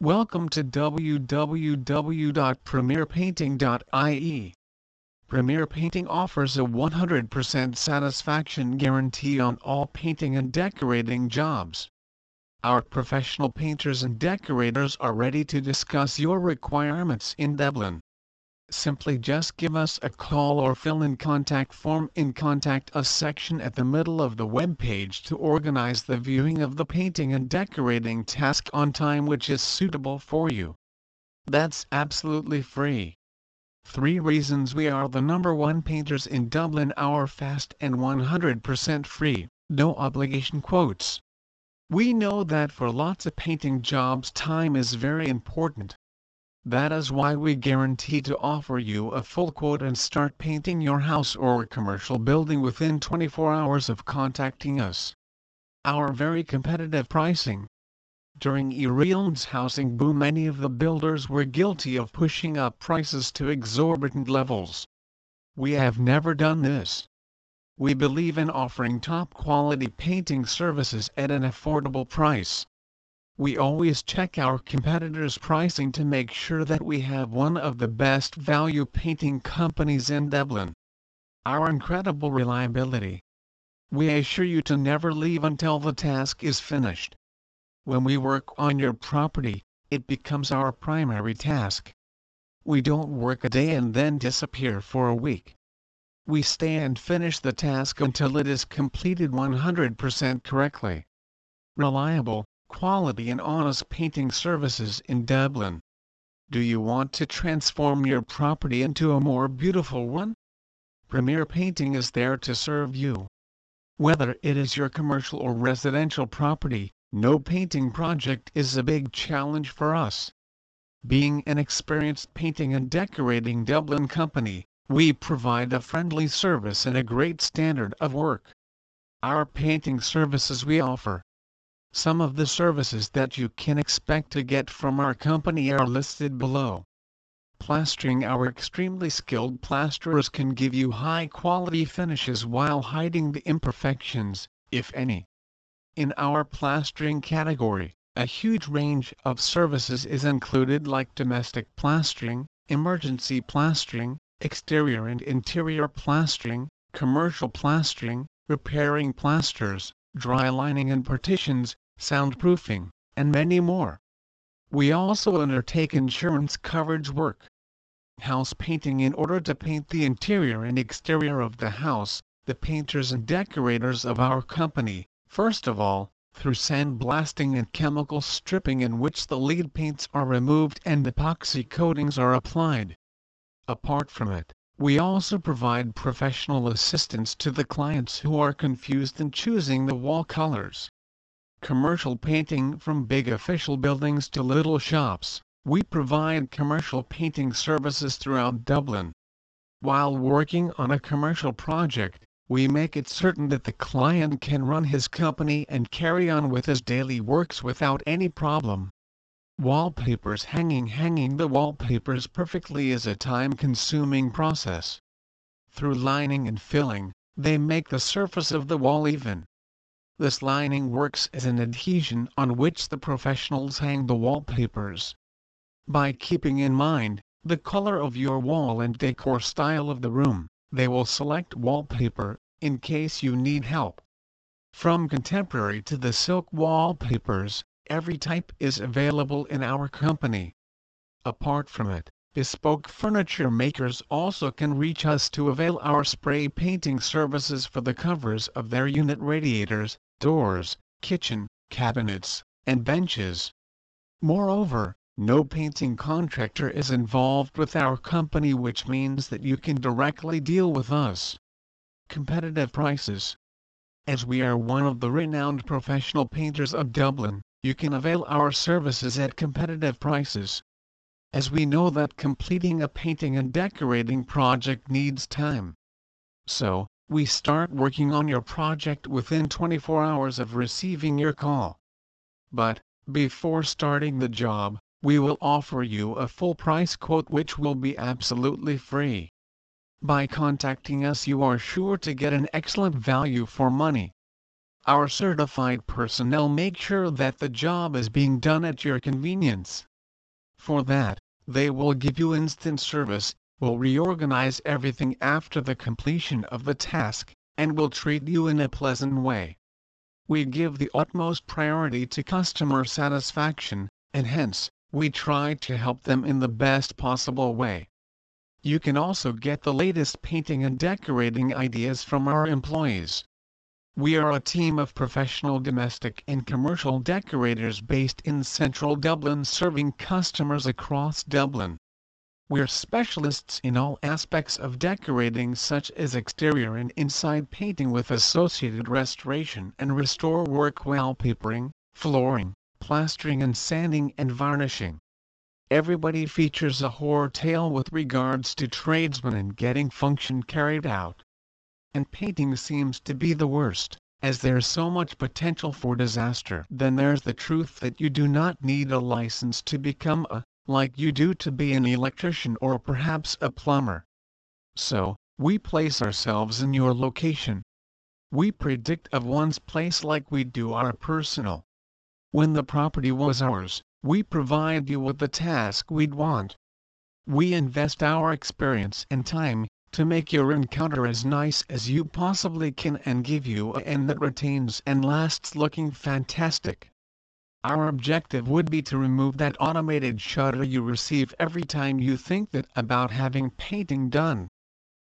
Welcome to www.premierpainting.ie. Premier Painting offers a 100% satisfaction guarantee on all painting and decorating jobs. Our professional painters and decorators are ready to discuss your requirements in Dublin. Simply just give us a call or fill in contact form in Contact Us section at the middle of the web page to organize the viewing of the painting and decorating task on time which is suitable for you. That's absolutely free. Three reasons we are the number one painters in Dublin Our fast and 100% free, no obligation quotes. We know that for lots of painting jobs time is very important. That is why we guarantee to offer you a full quote and start painting your house or commercial building within 24 hours of contacting us. Our very competitive pricing. During Ireland's housing boom many of the builders were guilty of pushing up prices to exorbitant levels. We have never done this. We believe in offering top quality painting services at an affordable price. We always check our competitors' pricing to make sure that we have one of the best value painting companies in Dublin. Our incredible reliability. We assure you to never leave until the task is finished. When we work on your property, it becomes our primary task. We don't work a day and then disappear for a week. We stay and finish the task until it is completed 100% correctly. Reliable, quality and honest painting services in Dublin. Do you want to transform your property into a more beautiful one? Premier Painting is there to serve you. Whether it is your commercial or residential property, no painting project is a big challenge for us. Being an experienced painting and decorating Dublin company, we provide a friendly service and a great standard of work. Our painting services we offer some of the services that you can expect to get from our company are listed below. Plastering Our extremely skilled plasterers can give you high quality finishes while hiding the imperfections, if any. In our plastering category, a huge range of services is included like domestic plastering, emergency plastering, exterior and interior plastering, commercial plastering, repairing plasters, dry lining and partitions, soundproofing, and many more. We also undertake insurance coverage work. House painting In order to paint the interior and exterior of the house, the painters and decorators of our company, first of all, through sandblasting and chemical stripping in which the lead paints are removed and epoxy coatings are applied. Apart from it, we also provide professional assistance to the clients who are confused in choosing the wall colors. Commercial painting From big official buildings to little shops, we provide commercial painting services throughout Dublin. While working on a commercial project, we make it certain that the client can run his company and carry on with his daily works without any problem. Wallpapers hanging Hanging the wallpapers perfectly is a time-consuming process. Through lining and filling, they make the surface of the wall even. This lining works as an adhesion on which the professionals hang the wallpapers. By keeping in mind the color of your wall and decor style of the room, they will select wallpaper, in case you need help. From contemporary to the silk wallpapers, every type is available in our company. Apart from it, bespoke furniture makers also can reach us to avail our spray painting services for the covers of their unit radiators, doors, kitchen, cabinets, and benches. Moreover, no painting contractor is involved with our company which means that you can directly deal with us. Competitive prices. As we are one of the renowned professional painters of Dublin, you can avail our services at competitive prices. As we know that completing a painting and decorating project needs time. So, we start working on your project within 24 hours of receiving your call. But, before starting the job, we will offer you a full price quote which will be absolutely free. By contacting us you are sure to get an excellent value for money. Our certified personnel make sure that the job is being done at your convenience. For that, they will give you instant service, will reorganize everything after the completion of the task, and will treat you in a pleasant way. We give the utmost priority to customer satisfaction, and hence, we try to help them in the best possible way. You can also get the latest painting and decorating ideas from our employees. We are a team of professional domestic and commercial decorators based in central Dublin serving customers across Dublin. We're specialists in all aspects of decorating such as exterior and inside painting with associated restoration and restore work wallpapering, flooring, plastering and sanding and varnishing. Everybody features a horror tale with regards to tradesmen and getting function carried out and painting seems to be the worst, as there's so much potential for disaster. Then there's the truth that you do not need a license to become a, like you do to be an electrician or perhaps a plumber. So, we place ourselves in your location. We predict of one's place like we do our personal. When the property was ours, we provide you with the task we'd want. We invest our experience and time to make your encounter as nice as you possibly can and give you a end that retains and lasts looking fantastic. Our objective would be to remove that automated shudder you receive every time you think that about having painting done.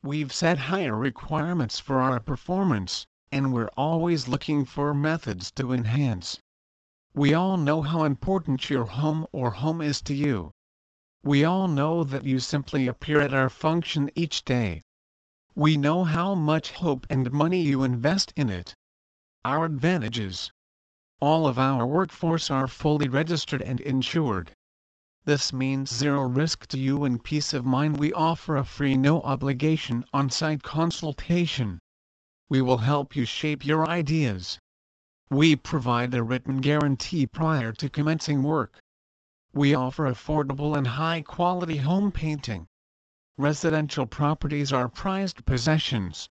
We've set higher requirements for our performance, and we're always looking for methods to enhance. We all know how important your home or home is to you. We all know that you simply appear at our function each day. We know how much hope and money you invest in it. Our advantages. All of our workforce are fully registered and insured. This means zero risk to you and peace of mind. We offer a free no obligation on-site consultation. We will help you shape your ideas. We provide a written guarantee prior to commencing work. We offer affordable and high-quality home painting. Residential properties are prized possessions.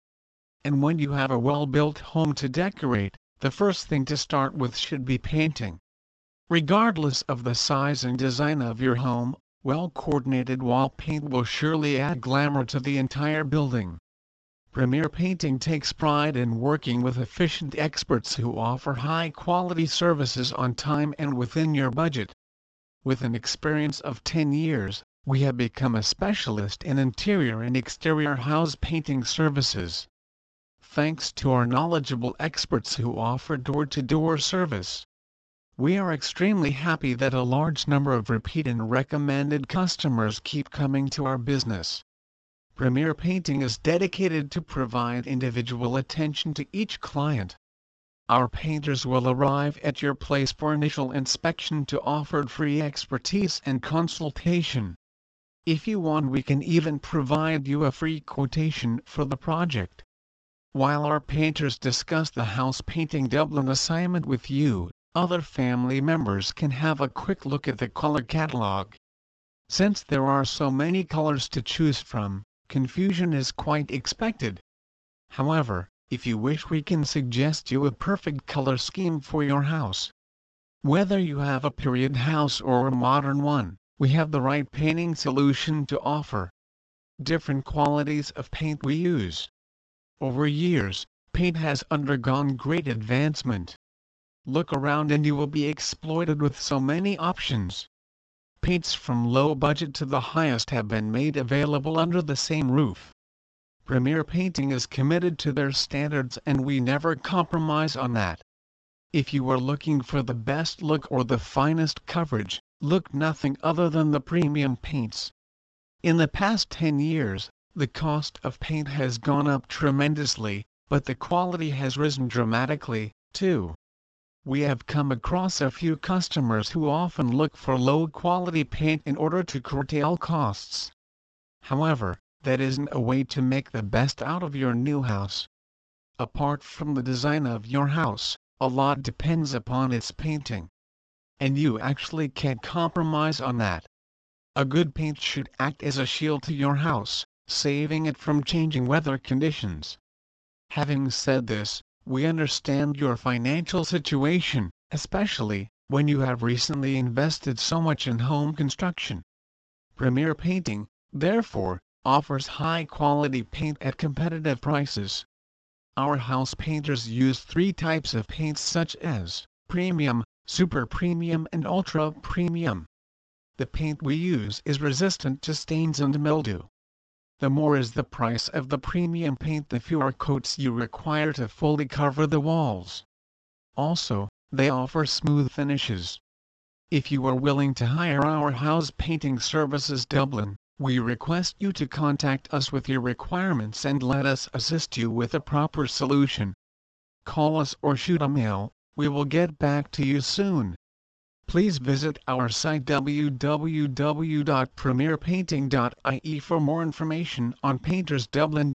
And when you have a well-built home to decorate, the first thing to start with should be painting. Regardless of the size and design of your home, well-coordinated wall paint will surely add glamour to the entire building. Premier Painting takes pride in working with efficient experts who offer high-quality services on time and within your budget. With an experience of 10 years, we have become a specialist in interior and exterior house painting services. Thanks to our knowledgeable experts who offer door-to-door -door service. We are extremely happy that a large number of repeat and recommended customers keep coming to our business. Premier Painting is dedicated to provide individual attention to each client. Our painters will arrive at your place for initial inspection to offer free expertise and consultation. If you want we can even provide you a free quotation for the project. While our painters discuss the house painting Dublin assignment with you, other family members can have a quick look at the color catalog. Since there are so many colors to choose from, confusion is quite expected. However, if you wish we can suggest you a perfect color scheme for your house. Whether you have a period house or a modern one, we have the right painting solution to offer. Different qualities of paint we use. Over years, paint has undergone great advancement. Look around and you will be exploited with so many options. Paints from low budget to the highest have been made available under the same roof. Premier Painting is committed to their standards and we never compromise on that. If you are looking for the best look or the finest coverage, look nothing other than the premium paints. In the past 10 years, the cost of paint has gone up tremendously, but the quality has risen dramatically, too. We have come across a few customers who often look for low quality paint in order to curtail costs. However, that isn't a way to make the best out of your new house. Apart from the design of your house, a lot depends upon its painting. And you actually can't compromise on that. A good paint should act as a shield to your house, saving it from changing weather conditions. Having said this, we understand your financial situation, especially, when you have recently invested so much in home construction. Premier Painting, therefore, offers high-quality paint at competitive prices. Our house painters use three types of paints such as premium, super premium and ultra premium. The paint we use is resistant to stains and mildew. The more is the price of the premium paint the fewer coats you require to fully cover the walls. Also, they offer smooth finishes. If you are willing to hire our house painting services Dublin, we request you to contact us with your requirements and let us assist you with a proper solution. Call us or shoot a mail, we will get back to you soon. Please visit our site www.premierpainting.ie for more information on Painters Dublin.